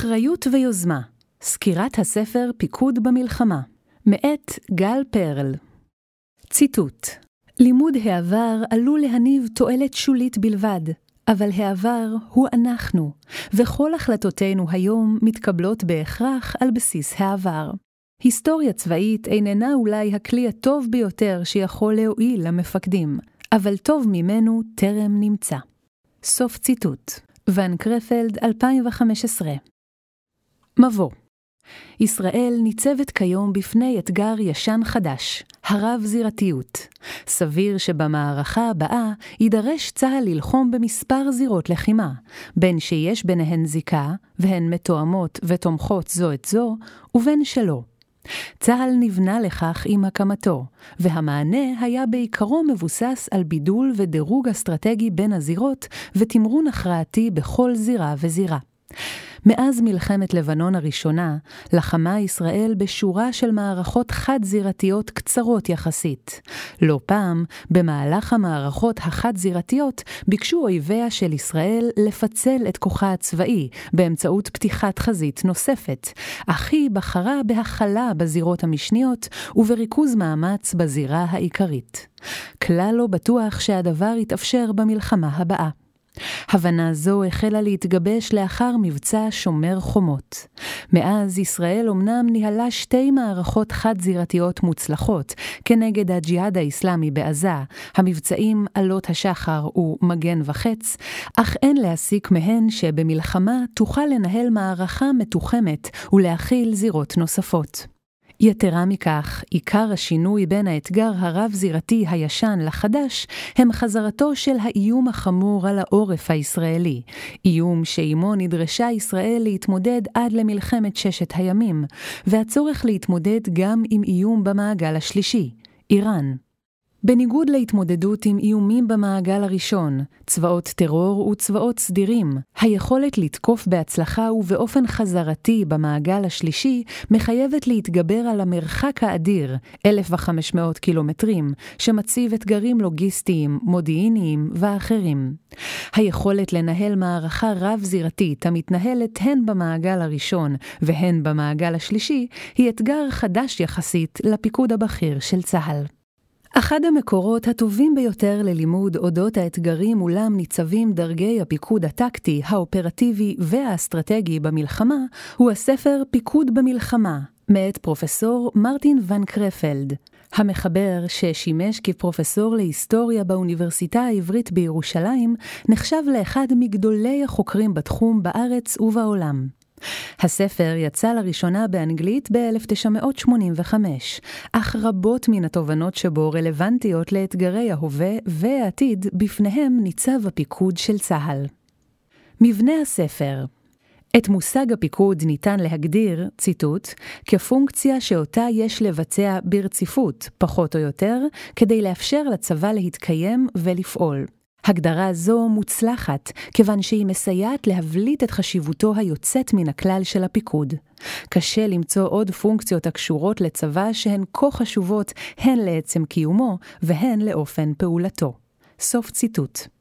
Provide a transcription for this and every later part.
אחריות ויוזמה, סקירת הספר פיקוד במלחמה, מאת גל פרל. ציטוט: לימוד העבר עלול להניב תועלת שולית בלבד, אבל העבר הוא אנחנו, וכל החלטותינו היום מתקבלות בהכרח על בסיס העבר. היסטוריה צבאית איננה אולי הכלי הטוב ביותר שיכול להועיל למפקדים, אבל טוב ממנו טרם נמצא. סוף ציטוט. ון קרפלד, 2015 מבוא ישראל ניצבת כיום בפני אתגר ישן-חדש, הרב-זירתיות. סביר שבמערכה הבאה יידרש צה"ל ללחום במספר זירות לחימה, בין שיש ביניהן זיקה, והן מתואמות ותומכות זו את זו, ובין שלא. צה"ל נבנה לכך עם הקמתו, והמענה היה בעיקרו מבוסס על בידול ודירוג אסטרטגי בין הזירות, ותמרון הכרעתי בכל זירה וזירה. מאז מלחמת לבנון הראשונה, לחמה ישראל בשורה של מערכות חד-זירתיות קצרות יחסית. לא פעם, במהלך המערכות החד-זירתיות, ביקשו אויביה של ישראל לפצל את כוחה הצבאי באמצעות פתיחת חזית נוספת, אך היא בחרה בהכלה בזירות המשניות ובריכוז מאמץ בזירה העיקרית. כלל לא בטוח שהדבר יתאפשר במלחמה הבאה. הבנה זו החלה להתגבש לאחר מבצע שומר חומות. מאז ישראל אמנם ניהלה שתי מערכות חד-זירתיות מוצלחות כנגד הג'יהאד האסלאמי בעזה, המבצעים עלות השחר ומגן וחץ, אך אין להסיק מהן שבמלחמה תוכל לנהל מערכה מתוחמת ולהכיל זירות נוספות. יתרה מכך, עיקר השינוי בין האתגר הרב-זירתי הישן לחדש, הם חזרתו של האיום החמור על העורף הישראלי, איום שעימו נדרשה ישראל להתמודד עד למלחמת ששת הימים, והצורך להתמודד גם עם איום במעגל השלישי, איראן. בניגוד להתמודדות עם איומים במעגל הראשון, צבאות טרור וצבאות סדירים, היכולת לתקוף בהצלחה ובאופן חזרתי במעגל השלישי מחייבת להתגבר על המרחק האדיר, 1,500 קילומטרים, שמציב אתגרים לוגיסטיים, מודיעיניים ואחרים. היכולת לנהל מערכה רב-זירתית המתנהלת הן במעגל הראשון והן במעגל השלישי, היא אתגר חדש יחסית לפיקוד הבכיר של צה"ל. אחד המקורות הטובים ביותר ללימוד אודות האתגרים מולם ניצבים דרגי הפיקוד הטקטי, האופרטיבי והאסטרטגי במלחמה, הוא הספר פיקוד במלחמה, מאת פרופסור מרטין ון קרפלד. המחבר, ששימש כפרופסור להיסטוריה באוניברסיטה העברית בירושלים, נחשב לאחד מגדולי החוקרים בתחום בארץ ובעולם. הספר יצא לראשונה באנגלית ב-1985, אך רבות מן התובנות שבו רלוונטיות לאתגרי ההווה והעתיד בפניהם ניצב הפיקוד של צה"ל. מבנה הספר את מושג הפיקוד ניתן להגדיר, ציטוט, כפונקציה שאותה יש לבצע ברציפות, פחות או יותר, כדי לאפשר לצבא להתקיים ולפעול. הגדרה זו מוצלחת, כיוון שהיא מסייעת להבליט את חשיבותו היוצאת מן הכלל של הפיקוד. קשה למצוא עוד פונקציות הקשורות לצבא שהן כה חשובות הן לעצם קיומו והן לאופן פעולתו. סוף ציטוט.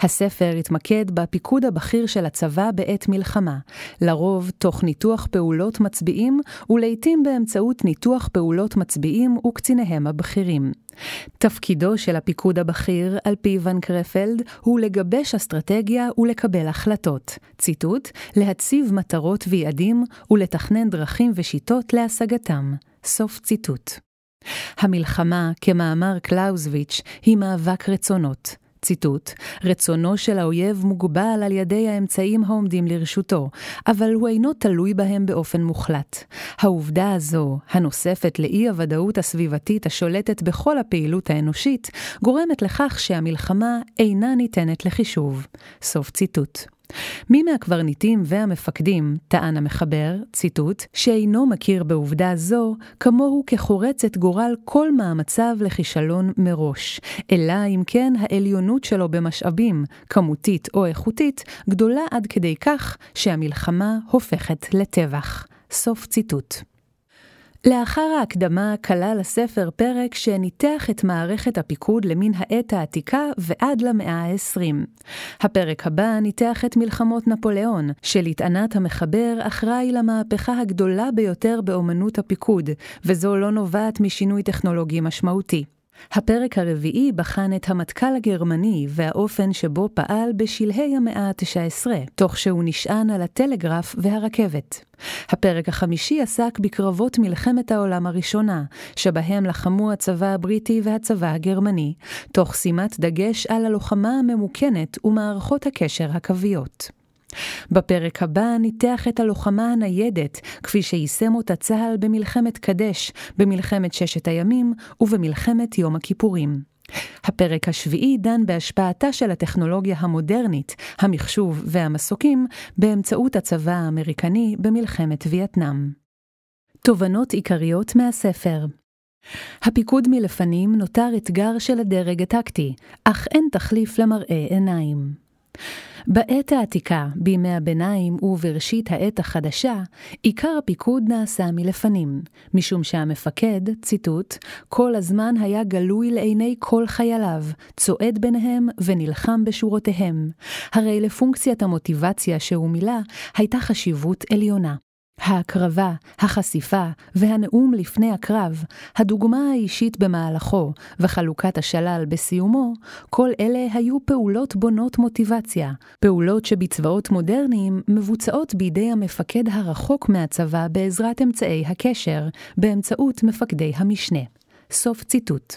הספר התמקד בפיקוד הבכיר של הצבא בעת מלחמה, לרוב תוך ניתוח פעולות מצביעים, ולעיתים באמצעות ניתוח פעולות מצביעים וקציניהם הבכירים. תפקידו של הפיקוד הבכיר, על פי ון קרפלד, הוא לגבש אסטרטגיה ולקבל החלטות. ציטוט, להציב מטרות ויעדים ולתכנן דרכים ושיטות להשגתם. סוף ציטוט. המלחמה, כמאמר קלאוזוויץ', היא מאבק רצונות. ציטוט, רצונו של האויב מוגבל על ידי האמצעים העומדים לרשותו, אבל הוא אינו תלוי בהם באופן מוחלט. העובדה הזו, הנוספת לאי הוודאות הסביבתית השולטת בכל הפעילות האנושית, גורמת לכך שהמלחמה אינה ניתנת לחישוב. סוף ציטוט. מי מהקברניטים והמפקדים, טען המחבר, ציטוט, שאינו מכיר בעובדה זו, כמוהו כחורץ את גורל כל מאמציו לכישלון מראש, אלא אם כן העליונות שלו במשאבים, כמותית או איכותית, גדולה עד כדי כך שהמלחמה הופכת לטבח. סוף ציטוט. לאחר ההקדמה כלל הספר פרק שניתח את מערכת הפיקוד למן העת העתיקה ועד למאה ה-20. הפרק הבא ניתח את מלחמות נפוליאון, שלטענת המחבר אחראי למהפכה הגדולה ביותר באמנות הפיקוד, וזו לא נובעת משינוי טכנולוגי משמעותי. הפרק הרביעי בחן את המטכ"ל הגרמני והאופן שבו פעל בשלהי המאה ה-19, תוך שהוא נשען על הטלגרף והרכבת. הפרק החמישי עסק בקרבות מלחמת העולם הראשונה, שבהם לחמו הצבא הבריטי והצבא הגרמני, תוך שימת דגש על הלוחמה הממוכנת ומערכות הקשר הקוויות. בפרק הבא ניתח את הלוחמה הניידת, כפי שיישם אותה צה"ל במלחמת קדש, במלחמת ששת הימים ובמלחמת יום הכיפורים. הפרק השביעי דן בהשפעתה של הטכנולוגיה המודרנית, המחשוב והמסוקים, באמצעות הצבא האמריקני במלחמת וייטנאם. תובנות עיקריות מהספר הפיקוד מלפנים נותר אתגר של הדרג הטקטי, אך אין תחליף למראה עיניים. בעת העתיקה, בימי הביניים ובראשית העת החדשה, עיקר הפיקוד נעשה מלפנים, משום שהמפקד, ציטוט, כל הזמן היה גלוי לעיני כל חייליו, צועד ביניהם ונלחם בשורותיהם. הרי לפונקציית המוטיבציה שהוא מילא הייתה חשיבות עליונה. ההקרבה, החשיפה והנאום לפני הקרב, הדוגמה האישית במהלכו וחלוקת השלל בסיומו, כל אלה היו פעולות בונות מוטיבציה, פעולות שבצבאות מודרניים מבוצעות בידי המפקד הרחוק מהצבא בעזרת אמצעי הקשר, באמצעות מפקדי המשנה. סוף ציטוט.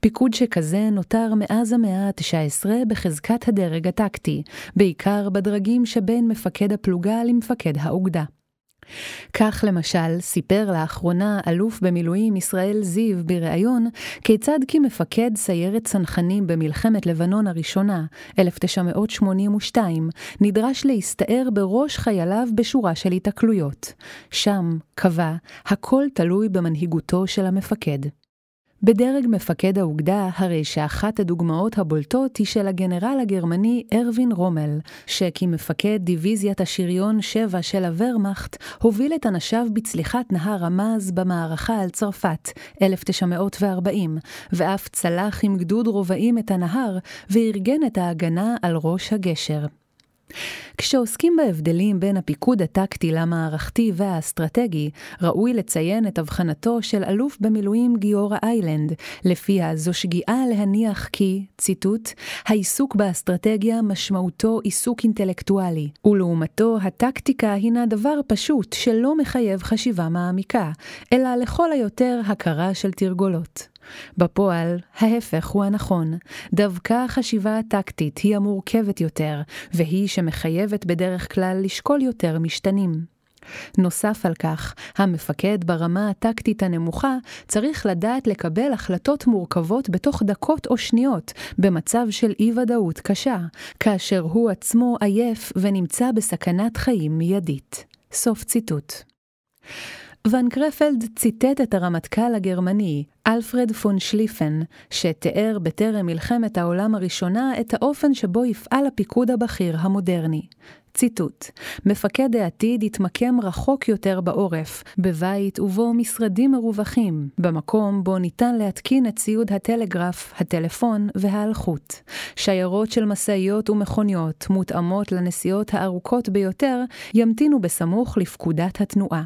פיקוד שכזה נותר מאז המאה ה-19 בחזקת הדרג הטקטי, בעיקר בדרגים שבין מפקד הפלוגה למפקד האוגדה. כך למשל, סיפר לאחרונה אלוף במילואים ישראל זיו בריאיון, כיצד כמפקד סיירת צנחנים במלחמת לבנון הראשונה, 1982, נדרש להסתער בראש חייליו בשורה של התקלויות. שם, קבע, הכל תלוי במנהיגותו של המפקד. בדרג מפקד האוגדה, הרי שאחת הדוגמאות הבולטות היא של הגנרל הגרמני ארווין רומל, שכמפקד דיוויזיית השריון 7 של הוורמאכט, הוביל את אנשיו בצליחת נהר המאז במערכה על צרפת, 1940, ואף צלח עם גדוד רובעים את הנהר, וארגן את ההגנה על ראש הגשר. כשעוסקים בהבדלים בין הפיקוד הטקטי למערכתי והאסטרטגי, ראוי לציין את הבחנתו של אלוף במילואים גיורא איילנד, לפיה זו שגיאה להניח כי, ציטוט, העיסוק באסטרטגיה משמעותו עיסוק אינטלקטואלי, ולעומתו הטקטיקה הינה דבר פשוט שלא מחייב חשיבה מעמיקה, אלא לכל היותר הכרה של תרגולות. בפועל, ההפך הוא הנכון. דווקא החשיבה הטקטית היא המורכבת יותר, והיא שמחייבת בדרך כלל לשקול יותר משתנים. נוסף על כך, המפקד ברמה הטקטית הנמוכה צריך לדעת לקבל החלטות מורכבות בתוך דקות או שניות, במצב של אי-ודאות קשה, כאשר הוא עצמו עייף ונמצא בסכנת חיים מיידית. סוף ציטוט. ון קרפלד ציטט את הרמטכ"ל הגרמני, אלפרד פון שליפן, שתיאר בטרם מלחמת העולם הראשונה את האופן שבו יפעל הפיקוד הבכיר המודרני. ציטוט: מפקד העתיד יתמקם רחוק יותר בעורף, בבית ובו משרדים מרווחים, במקום בו ניתן להתקין את ציוד הטלגרף, הטלפון והאלחוט. שיירות של משאיות ומכוניות, מותאמות לנסיעות הארוכות ביותר, ימתינו בסמוך לפקודת התנועה.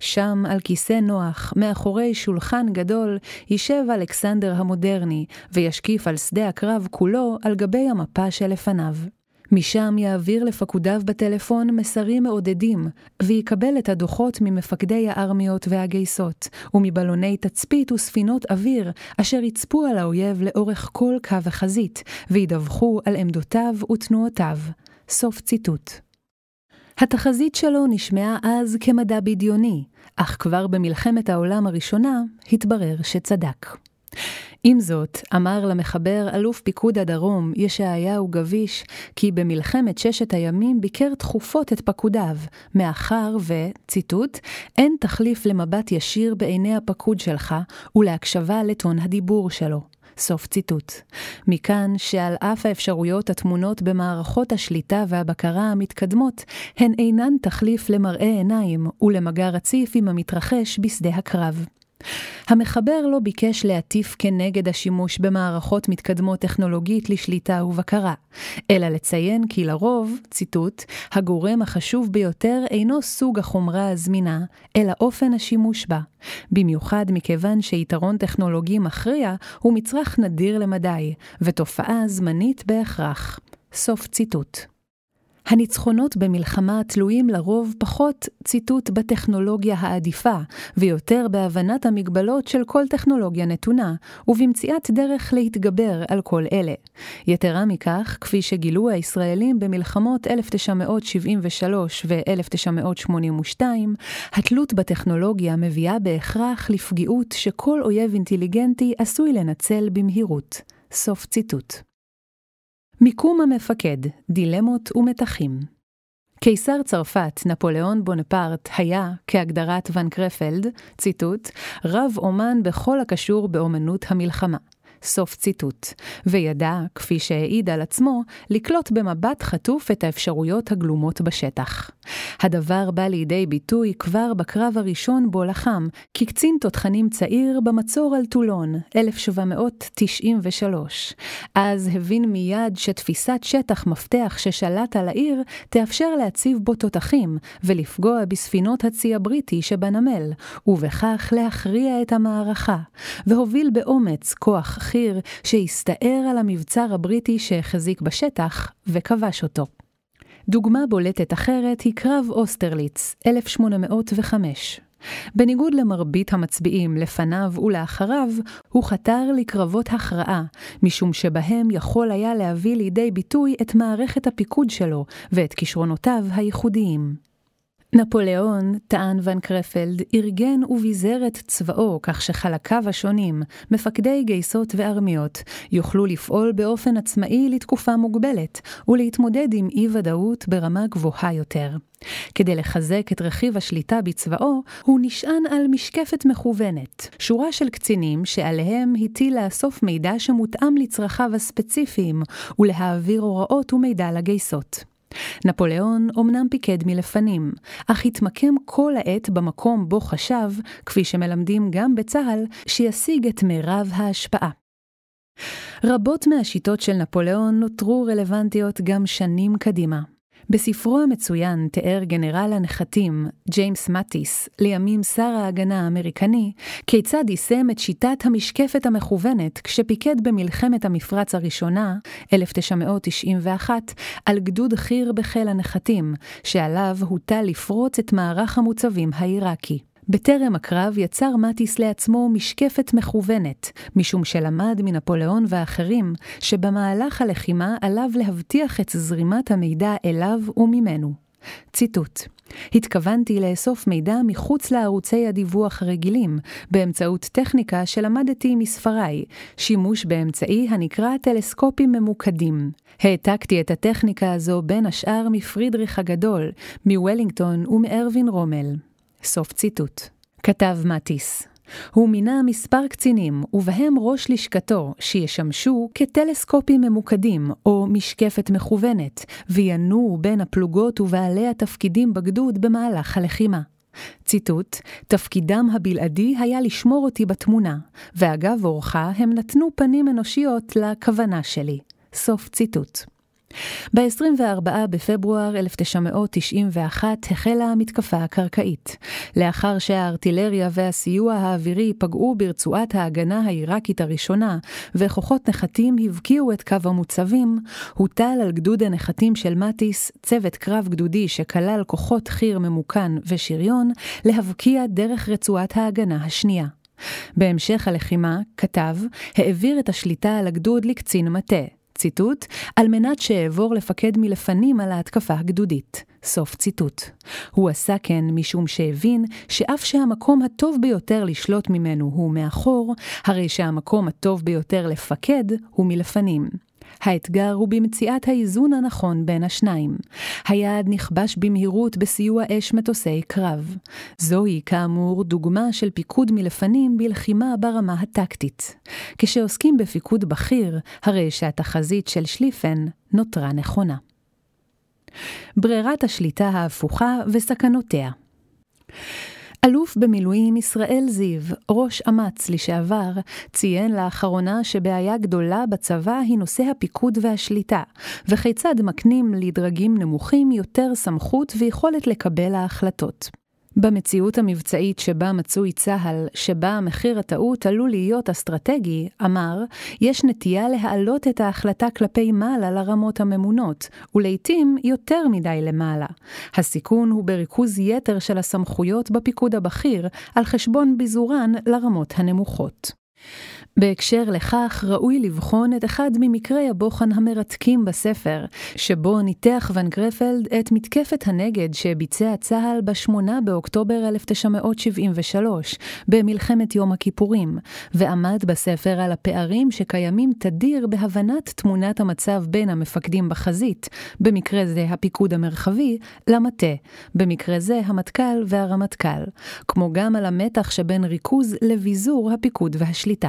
שם, על כיסא נוח, מאחורי שולחן גדול, יישב אלכסנדר המודרני, וישקיף על שדה הקרב כולו על גבי המפה שלפניו. משם יעביר לפקודיו בטלפון מסרים מעודדים, ויקבל את הדוחות ממפקדי הארמיות והגייסות, ומבלוני תצפית וספינות אוויר, אשר יצפו על האויב לאורך כל קו החזית, וידווחו על עמדותיו ותנועותיו. סוף ציטוט. התחזית שלו נשמעה אז כמדע בדיוני, אך כבר במלחמת העולם הראשונה התברר שצדק. עם זאת, אמר למחבר אלוף פיקוד הדרום, ישעיהו גביש, כי במלחמת ששת הימים ביקר תכופות את פקודיו, מאחר ו, ציטוט, אין תחליף למבט ישיר בעיני הפקוד שלך ולהקשבה לטון הדיבור שלו. סוף ציטוט. מכאן שעל אף האפשרויות הטמונות במערכות השליטה והבקרה המתקדמות, הן אינן תחליף למראה עיניים ולמגע רציף עם המתרחש בשדה הקרב. המחבר לא ביקש להטיף כנגד השימוש במערכות מתקדמות טכנולוגית לשליטה ובקרה, אלא לציין כי לרוב, ציטוט, הגורם החשוב ביותר אינו סוג החומרה הזמינה, אלא אופן השימוש בה, במיוחד מכיוון שיתרון טכנולוגי מכריע הוא מצרך נדיר למדי, ותופעה זמנית בהכרח. סוף ציטוט. הניצחונות במלחמה תלויים לרוב פחות, ציטוט, בטכנולוגיה העדיפה, ויותר בהבנת המגבלות של כל טכנולוגיה נתונה, ובמציאת דרך להתגבר על כל אלה. יתרה מכך, כפי שגילו הישראלים במלחמות 1973 ו-1982, התלות בטכנולוגיה מביאה בהכרח לפגיעות שכל אויב אינטליגנטי עשוי לנצל במהירות. סוף ציטוט. מיקום המפקד, דילמות ומתחים. קיסר צרפת, נפוליאון בונפרט, היה, כהגדרת ון קרפלד, ציטוט, רב אומן בכל הקשור באומנות המלחמה. סוף ציטוט, וידע, כפי שהעיד על עצמו, לקלוט במבט חטוף את האפשרויות הגלומות בשטח. הדבר בא לידי ביטוי כבר בקרב הראשון בו לחם, כקצין תותחנים צעיר במצור על טולון, 1793. אז הבין מיד שתפיסת שטח מפתח ששלט על העיר, תאפשר להציב בו תותחים, ולפגוע בספינות הצי הבריטי שבנמל, ובכך להכריע את המערכה, והוביל באומץ כוח חי"ר שהסתער על המבצר הבריטי שהחזיק בשטח וכבש אותו. דוגמה בולטת אחרת היא קרב אוסטרליץ, 1805. בניגוד למרבית המצביעים לפניו ולאחריו, הוא חתר לקרבות הכרעה, משום שבהם יכול היה להביא לידי ביטוי את מערכת הפיקוד שלו ואת כישרונותיו הייחודיים. נפוליאון, טען ון קרפלד, ארגן וביזר את צבאו כך שחלקיו השונים, מפקדי גייסות וארמיות, יוכלו לפעול באופן עצמאי לתקופה מוגבלת, ולהתמודד עם אי-ודאות ברמה גבוהה יותר. כדי לחזק את רכיב השליטה בצבאו, הוא נשען על משקפת מכוונת, שורה של קצינים שעליהם הטיל לאסוף מידע שמותאם לצרכיו הספציפיים, ולהעביר הוראות ומידע לגייסות. נפוליאון אמנם פיקד מלפנים, אך התמקם כל העת במקום בו חשב, כפי שמלמדים גם בצה"ל, שישיג את מירב ההשפעה. רבות מהשיטות של נפוליאון נותרו רלוונטיות גם שנים קדימה. בספרו המצוין תיאר גנרל הנחתים, ג'יימס מטיס, לימים שר ההגנה האמריקני, כיצד יישם את שיטת המשקפת המכוונת כשפיקד במלחמת המפרץ הראשונה, 1991, על גדוד חי"ר בחיל הנחתים, שעליו הוטל לפרוץ את מערך המוצבים העיראקי. בטרם הקרב יצר מטיס לעצמו משקפת מכוונת, משום שלמד מנפוליאון ואחרים שבמהלך הלחימה עליו להבטיח את זרימת המידע אליו וממנו. ציטוט התכוונתי לאסוף מידע מחוץ לערוצי הדיווח הרגילים, באמצעות טכניקה שלמדתי מספריי, שימוש באמצעי הנקרא טלסקופים ממוקדים. העתקתי את הטכניקה הזו בין השאר מפרידריך הגדול, מוולינגטון ומארווין רומל. סוף ציטוט. כתב מטיס. הוא מינה מספר קצינים, ובהם ראש לשכתו, שישמשו כטלסקופים ממוקדים או משקפת מכוונת, וינועו בין הפלוגות ובעלי התפקידים בגדוד במהלך הלחימה. ציטוט, תפקידם הבלעדי היה לשמור אותי בתמונה, ואגב אורחה הם נתנו פנים אנושיות לכוונה שלי. סוף ציטוט. ב-24 בפברואר 1991 החלה המתקפה הקרקעית. לאחר שהארטילריה והסיוע האווירי פגעו ברצועת ההגנה העיראקית הראשונה, וכוחות נחתים הבקיעו את קו המוצבים, הוטל על גדוד הנחתים של מטיס צוות קרב גדודי שכלל כוחות חי"ר ממוכן ושריון, להבקיע דרך רצועת ההגנה השנייה. בהמשך הלחימה, כתב, העביר את השליטה על הגדוד לקצין מטה. ציטוט, על מנת שאעבור לפקד מלפנים על ההתקפה הגדודית. סוף ציטוט. הוא עשה כן משום שהבין שאף שהמקום הטוב ביותר לשלוט ממנו הוא מאחור, הרי שהמקום הטוב ביותר לפקד הוא מלפנים. האתגר הוא במציאת האיזון הנכון בין השניים. היעד נכבש במהירות בסיוע אש מטוסי קרב. זוהי, כאמור, דוגמה של פיקוד מלפנים בלחימה ברמה הטקטית. כשעוסקים בפיקוד בכיר, הרי שהתחזית של שליפן נותרה נכונה. ברירת השליטה ההפוכה וסכנותיה אלוף במילואים ישראל זיו, ראש אמ"ץ לשעבר, ציין לאחרונה שבעיה גדולה בצבא היא נושא הפיקוד והשליטה, וכיצד מקנים לדרגים נמוכים יותר סמכות ויכולת לקבל ההחלטות. במציאות המבצעית שבה מצוי צה"ל, שבה מחיר הטעות עלול להיות אסטרטגי, אמר, יש נטייה להעלות את ההחלטה כלפי מעלה לרמות הממונות, ולעיתים יותר מדי למעלה. הסיכון הוא בריכוז יתר של הסמכויות בפיקוד הבכיר, על חשבון ביזורן לרמות הנמוכות. בהקשר לכך, ראוי לבחון את אחד ממקרי הבוחן המרתקים בספר, שבו ניתח ון גרפלד את מתקפת הנגד שביצע צה"ל ב-8 באוקטובר 1973, במלחמת יום הכיפורים, ועמד בספר על הפערים שקיימים תדיר בהבנת תמונת המצב בין המפקדים בחזית, במקרה זה הפיקוד המרחבי, למטה, במקרה זה המטכ"ל והרמטכ"ל, כמו גם על המתח שבין ריכוז לביזור הפיקוד והשליטה.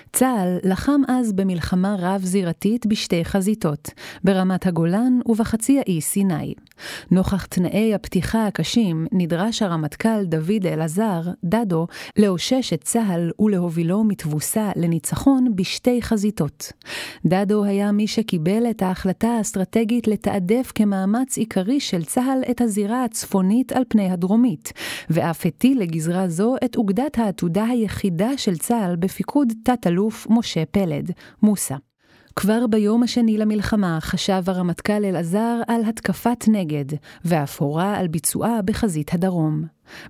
צה"ל לחם אז במלחמה רב-זירתית בשתי חזיתות, ברמת הגולן ובחצי האי סיני. נוכח תנאי הפתיחה הקשים, נדרש הרמטכ"ל דוד אלעזר, דדו, לאושש את צה"ל ולהובילו מתבוסה לניצחון בשתי חזיתות. דדו היה מי שקיבל את ההחלטה האסטרטגית לתעדף כמאמץ עיקרי של צה"ל את הזירה הצפונית על פני הדרומית, ואף הטיל לגזרה זו את אוגדת העתודה היחידה של צה"ל בפיקוד תת-אלוף משה פלד, מוסא. כבר ביום השני למלחמה חשב הרמטכ"ל אלעזר על התקפת נגד, ואף הורה על ביצועה בחזית הדרום.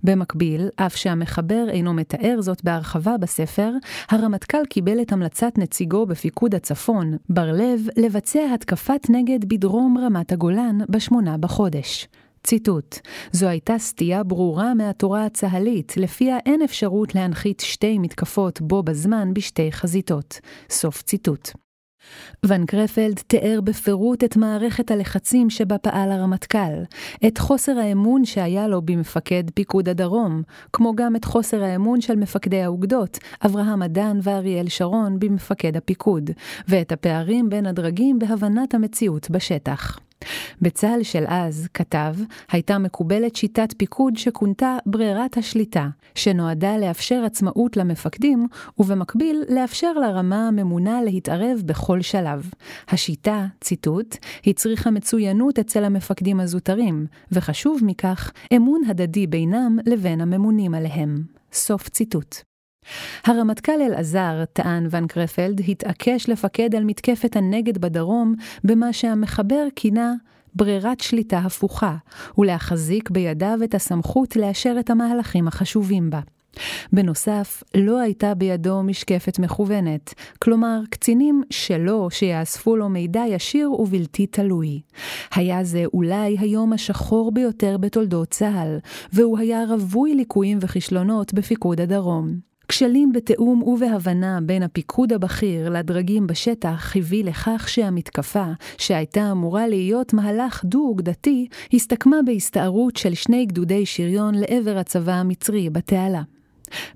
במקביל, אף שהמחבר אינו מתאר זאת בהרחבה בספר, הרמטכ"ל קיבל את המלצת נציגו בפיקוד הצפון, בר לב, לבצע התקפת נגד בדרום רמת הגולן בשמונה בחודש. ציטוט: זו הייתה סטייה ברורה מהתורה הצה"לית, לפיה אין אפשרות להנחית שתי מתקפות בו בזמן בשתי חזיתות. סוף ציטוט. ון קרפלד תיאר בפירוט את מערכת הלחצים שבה פעל הרמטכ"ל, את חוסר האמון שהיה לו במפקד פיקוד הדרום, כמו גם את חוסר האמון של מפקדי האוגדות, אברהם אדן ואריאל שרון במפקד הפיקוד, ואת הפערים בין הדרגים בהבנת המציאות בשטח. בצה"ל של אז, כתב, הייתה מקובלת שיטת פיקוד שכונתה ברירת השליטה, שנועדה לאפשר עצמאות למפקדים, ובמקביל לאפשר לרמה הממונה להתערב בכל שלב. השיטה, ציטוט, הצריכה מצוינות אצל המפקדים הזוטרים, וחשוב מכך, אמון הדדי בינם לבין הממונים עליהם. סוף ציטוט. הרמטכ"ל אלעזר, טען ון קרפלד, התעקש לפקד על מתקפת הנגד בדרום במה שהמחבר כינה ברירת שליטה הפוכה, ולהחזיק בידיו את הסמכות לאשר את המהלכים החשובים בה. בנוסף, לא הייתה בידו משקפת מכוונת, כלומר, קצינים שלו שיאספו לו מידע ישיר ובלתי תלוי. היה זה אולי היום השחור ביותר בתולדות צה"ל, והוא היה רווי ליקויים וכישלונות בפיקוד הדרום. כשלים בתיאום ובהבנה בין הפיקוד הבכיר לדרגים בשטח הביא לכך שהמתקפה, שהייתה אמורה להיות מהלך דו-אוגדתי, הסתכמה בהסתערות של שני גדודי שריון לעבר הצבא המצרי בתעלה.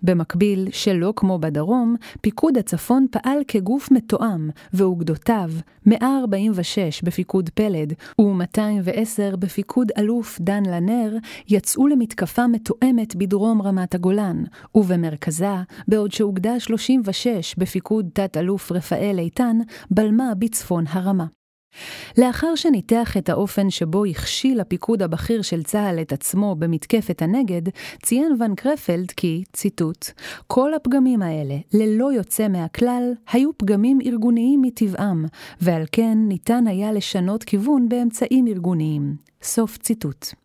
במקביל, שלא כמו בדרום, פיקוד הצפון פעל כגוף מתואם, ואוגדותיו, 146 בפיקוד פלד ו-210 בפיקוד אלוף דן לנר, יצאו למתקפה מתואמת בדרום רמת הגולן, ובמרכזה, בעוד שאוגדה 36 בפיקוד תת-אלוף רפאל איתן, בלמה בצפון הרמה. לאחר שניתח את האופן שבו הכשיל הפיקוד הבכיר של צה"ל את עצמו במתקפת הנגד, ציין ון קרפלד כי, ציטוט, כל הפגמים האלה, ללא יוצא מהכלל, היו פגמים ארגוניים מטבעם, ועל כן ניתן היה לשנות כיוון באמצעים ארגוניים. סוף ציטוט.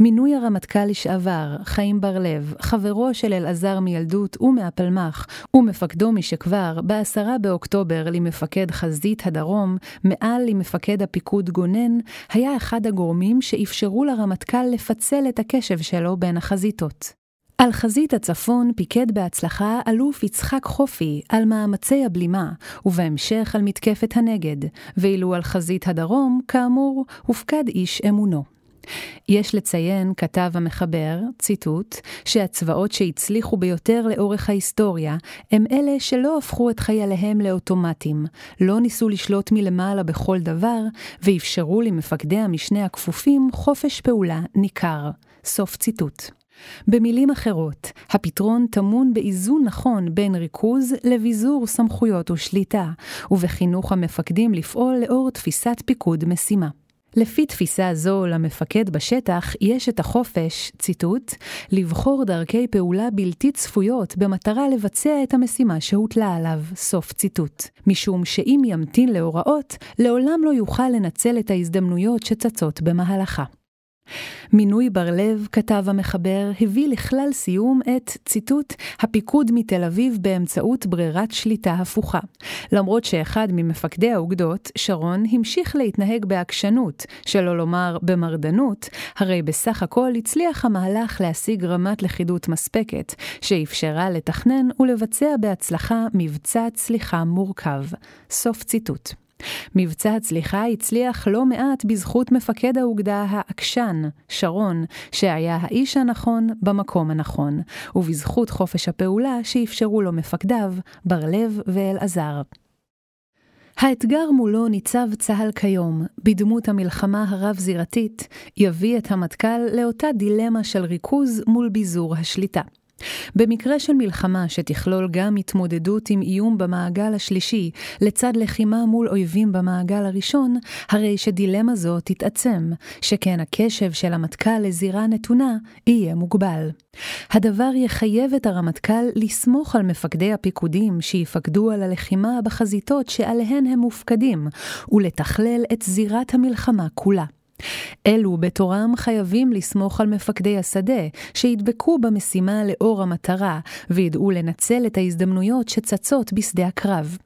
מינוי הרמטכ"ל לשעבר, חיים בר-לב, חברו של אלעזר מילדות ומהפלמ"ח, ומפקדו משכבר, ב-10 באוקטובר למפקד חזית הדרום, מעל למפקד הפיקוד גונן, היה אחד הגורמים שאפשרו לרמטכ"ל לפצל את הקשב שלו בין החזיתות. על חזית הצפון פיקד בהצלחה אלוף יצחק חופי על מאמצי הבלימה, ובהמשך על מתקפת הנגד, ואילו על חזית הדרום, כאמור, הופקד איש אמונו. יש לציין, כתב המחבר, ציטוט, שהצבאות שהצליחו ביותר לאורך ההיסטוריה הם אלה שלא הפכו את חייליהם לאוטומטים, לא ניסו לשלוט מלמעלה בכל דבר, ואפשרו למפקדי המשנה הכפופים חופש פעולה ניכר. סוף ציטוט. במילים אחרות, הפתרון טמון באיזון נכון בין ריכוז לביזור סמכויות ושליטה, ובחינוך המפקדים לפעול לאור תפיסת פיקוד משימה. לפי תפיסה זו למפקד בשטח יש את החופש, ציטוט, לבחור דרכי פעולה בלתי צפויות במטרה לבצע את המשימה שהוטלה עליו, סוף ציטוט. משום שאם ימתין להוראות, לעולם לא יוכל לנצל את ההזדמנויות שצצות במהלכה. מינוי בר-לב, כתב המחבר, הביא לכלל סיום את, ציטוט, הפיקוד מתל אביב באמצעות ברירת שליטה הפוכה. למרות שאחד ממפקדי האוגדות, שרון, המשיך להתנהג בעקשנות, שלא לומר במרדנות, הרי בסך הכל הצליח המהלך להשיג רמת לכידות מספקת, שאפשרה לתכנן ולבצע בהצלחה מבצע צליחה מורכב. סוף ציטוט. מבצע הצליחה הצליח לא מעט בזכות מפקד האוגדה העקשן, שרון, שהיה האיש הנכון במקום הנכון, ובזכות חופש הפעולה שאפשרו לו מפקדיו, בר-לב ואלעזר. האתגר מולו ניצב צה"ל כיום, בדמות המלחמה הרב-זירתית, יביא את המטכ"ל לאותה דילמה של ריכוז מול ביזור השליטה. במקרה של מלחמה שתכלול גם התמודדות עם איום במעגל השלישי, לצד לחימה מול אויבים במעגל הראשון, הרי שדילמה זו תתעצם, שכן הקשב של המטכ"ל לזירה נתונה יהיה מוגבל. הדבר יחייב את הרמטכ"ל לסמוך על מפקדי הפיקודים שיפקדו על הלחימה בחזיתות שעליהן הם מופקדים, ולתכלל את זירת המלחמה כולה. אלו בתורם חייבים לסמוך על מפקדי השדה, שידבקו במשימה לאור המטרה, וידעו לנצל את ההזדמנויות שצצות בשדה הקרב.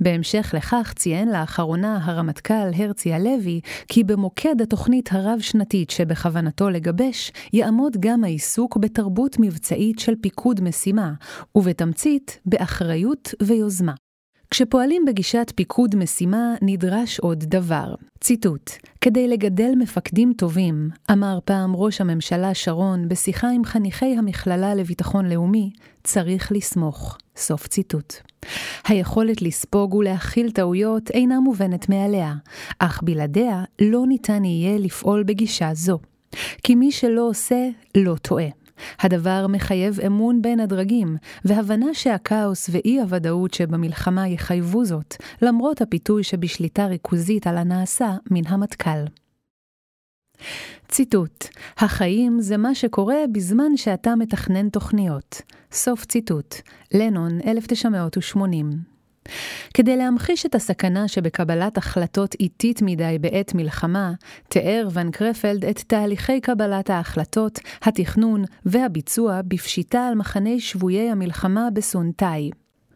בהמשך לכך ציין לאחרונה הרמטכ"ל הרצי הלוי כי במוקד התוכנית הרב-שנתית שבכוונתו לגבש יעמוד גם העיסוק בתרבות מבצעית של פיקוד משימה, ובתמצית באחריות ויוזמה. כשפועלים בגישת פיקוד משימה, נדרש עוד דבר. ציטוט: כדי לגדל מפקדים טובים, אמר פעם ראש הממשלה שרון בשיחה עם חניכי המכללה לביטחון לאומי, צריך לסמוך. סוף ציטוט. היכולת לספוג ולהכיל טעויות אינה מובנת מאליה, אך בלעדיה לא ניתן יהיה לפעול בגישה זו. כי מי שלא עושה, לא טועה. הדבר מחייב אמון בין הדרגים, והבנה שהכאוס ואי-הוודאות שבמלחמה יחייבו זאת, למרות הפיתוי שבשליטה ריכוזית על הנעשה מן המטכ"ל. ציטוט: החיים זה מה שקורה בזמן שאתה מתכנן תוכניות. סוף ציטוט. לנון, 1980 כדי להמחיש את הסכנה שבקבלת החלטות איטית מדי בעת מלחמה, תיאר ון קרפלד את תהליכי קבלת ההחלטות, התכנון והביצוע בפשיטה על מחנה שבויי המלחמה בסונטאי.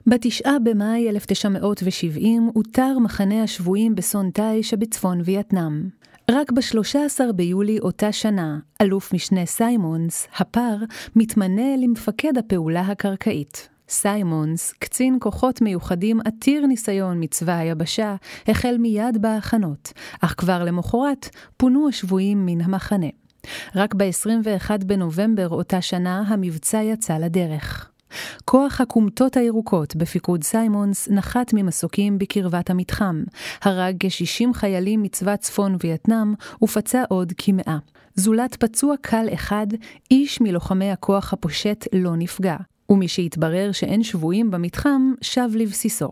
בתשעה במאי 1970 אותר מחנה השבויים בסונטאי שבצפון וייטנאם. רק ב-13 ביולי אותה שנה, אלוף משנה סיימונס, הפר, מתמנה למפקד הפעולה הקרקעית. סיימונס, קצין כוחות מיוחדים עתיר ניסיון מצבא היבשה, החל מיד בהכנות, אך כבר למחרת פונו השבויים מן המחנה. רק ב-21 בנובמבר אותה שנה המבצע יצא לדרך. כוח הכומתות הירוקות בפיקוד סיימונס נחת ממסוקים בקרבת המתחם, הרג כ-60 חיילים מצבא צפון וייטנאם ופצע עוד כמאה. זולת פצוע קל אחד, איש מלוחמי הכוח הפושט לא נפגע. ומשהתברר שאין שבויים במתחם, שב לבסיסו.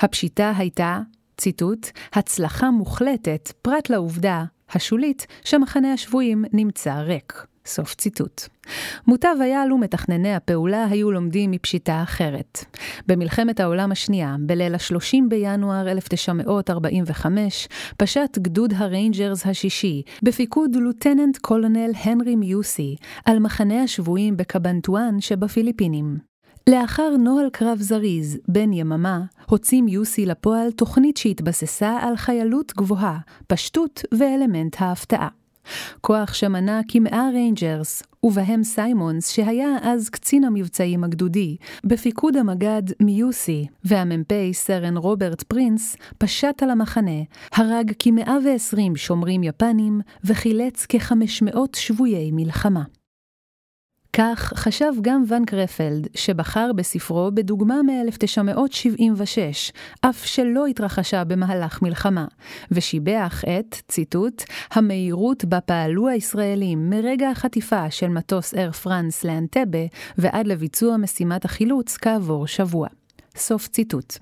הפשיטה הייתה, ציטוט, הצלחה מוחלטת, פרט לעובדה, השולית, שמחנה השבויים נמצא ריק. סוף ציטוט. מוטב היה לו מתכנני הפעולה היו לומדים מפשיטה אחרת. במלחמת העולם השנייה, בליל ה-30 בינואר 1945, פשט גדוד הריינג'רס השישי, בפיקוד Lieutenant Colonel הנרי מיוסי, על מחנה השבויים בקבנטואן שבפיליפינים. לאחר נוהל קרב זריז, בן יממה, הוציא מיוסי לפועל תוכנית שהתבססה על חיילות גבוהה, פשטות ואלמנט ההפתעה. כוח שמנה כמאה ריינג'רס, ובהם סיימונס, שהיה אז קצין המבצעים הגדודי, בפיקוד המג"ד מיוסי, והמ"פ סרן רוברט פרינס, פשט על המחנה, הרג כ-120 שומרים יפנים, וחילץ כ-500 שבויי מלחמה. כך חשב גם ון קרפלד, שבחר בספרו בדוגמה מ-1976, אף שלא התרחשה במהלך מלחמה, ושיבח את, ציטוט, המהירות בה פעלו הישראלים מרגע החטיפה של מטוס אייר פרנס לאנטבה ועד לביצוע משימת החילוץ כעבור שבוע. סוף ציטוט.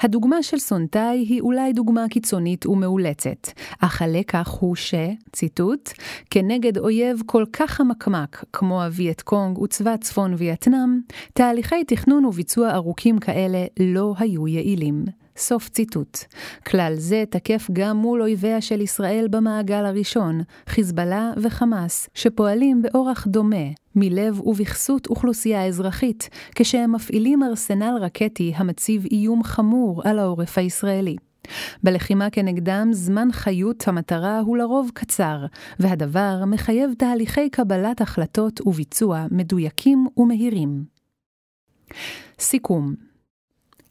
הדוגמה של סונטאי היא אולי דוגמה קיצונית ומאולצת, אך הלקח הוא ש, ציטוט, כנגד אויב כל כך חמקמק כמו הווייט קונג וצבא צפון וייטנאם, תהליכי תכנון וביצוע ארוכים כאלה לא היו יעילים. סוף ציטוט. כלל זה תקף גם מול אויביה של ישראל במעגל הראשון, חיזבאללה וחמאס, שפועלים באורח דומה, מלב ובכסות אוכלוסייה אזרחית, כשהם מפעילים ארסנל רקטי המציב איום חמור על העורף הישראלי. בלחימה כנגדם זמן חיות המטרה הוא לרוב קצר, והדבר מחייב תהליכי קבלת החלטות וביצוע מדויקים ומהירים. סיכום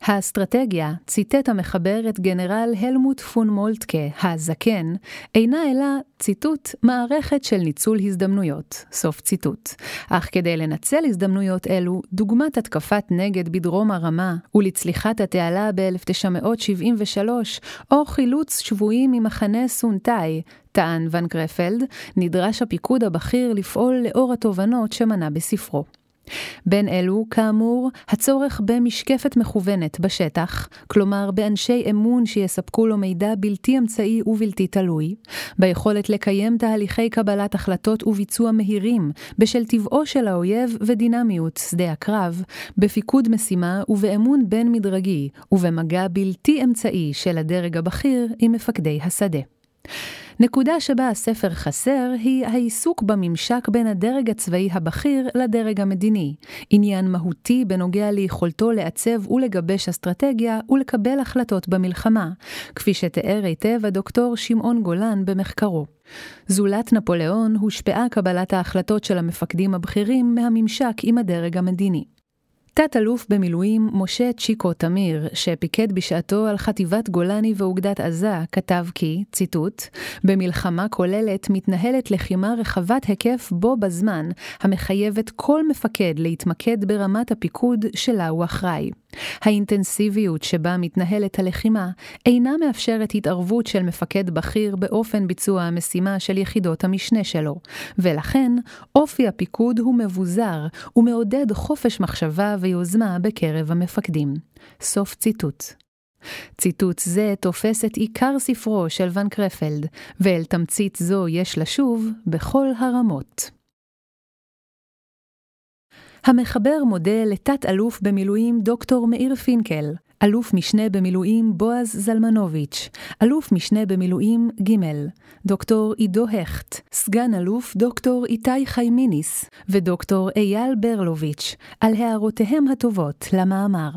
האסטרטגיה, ציטט המחבר את גנרל הלמוט פון מולטקה, הזקן, אינה אלא, ציטוט, מערכת של ניצול הזדמנויות. סוף ציטוט. אך כדי לנצל הזדמנויות אלו, דוגמת התקפת נגד בדרום הרמה ולצליחת התעלה ב-1973, או חילוץ שבויים ממחנה סונטאי, טען ון קרפלד, נדרש הפיקוד הבכיר לפעול לאור התובנות שמנה בספרו. בין אלו, כאמור, הצורך במשקפת מכוונת בשטח, כלומר באנשי אמון שיספקו לו מידע בלתי אמצעי ובלתי תלוי, ביכולת לקיים תהליכי קבלת החלטות וביצוע מהירים, בשל טבעו של האויב ודינמיות שדה הקרב, בפיקוד משימה ובאמון בין-מדרגי, ובמגע בלתי אמצעי של הדרג הבכיר עם מפקדי השדה. נקודה שבה הספר חסר היא העיסוק בממשק בין הדרג הצבאי הבכיר לדרג המדיני, עניין מהותי בנוגע ליכולתו לעצב ולגבש אסטרטגיה ולקבל החלטות במלחמה, כפי שתיאר היטב הדוקטור שמעון גולן במחקרו. זולת נפוליאון הושפעה קבלת ההחלטות של המפקדים הבכירים מהממשק עם הדרג המדיני. תת-אלוף במילואים משה צ'יקו תמיר, שפיקד בשעתו על חטיבת גולני ואוגדת עזה, כתב כי, ציטוט, במלחמה כוללת מתנהלת לחימה רחבת היקף בו בזמן, המחייבת כל מפקד להתמקד ברמת הפיקוד שלה הוא אחראי. האינטנסיביות שבה מתנהלת הלחימה אינה מאפשרת התערבות של מפקד בכיר באופן ביצוע המשימה של יחידות המשנה שלו, ולכן אופי הפיקוד הוא מבוזר ומעודד חופש מחשבה ויוזמה בקרב המפקדים. סוף ציטוט. ציטוט זה תופס את עיקר ספרו של ון קרפלד, ואל תמצית זו יש לשוב בכל הרמות. המחבר מודה לתת-אלוף במילואים דוקטור מאיר פינקל, אלוף משנה במילואים בועז זלמנוביץ', אלוף משנה במילואים ג', דוקטור עידו הכט, סגן אלוף דוקטור איתי חיימיניס ודוקטור אייל ברלוביץ', על הערותיהם הטובות למאמר.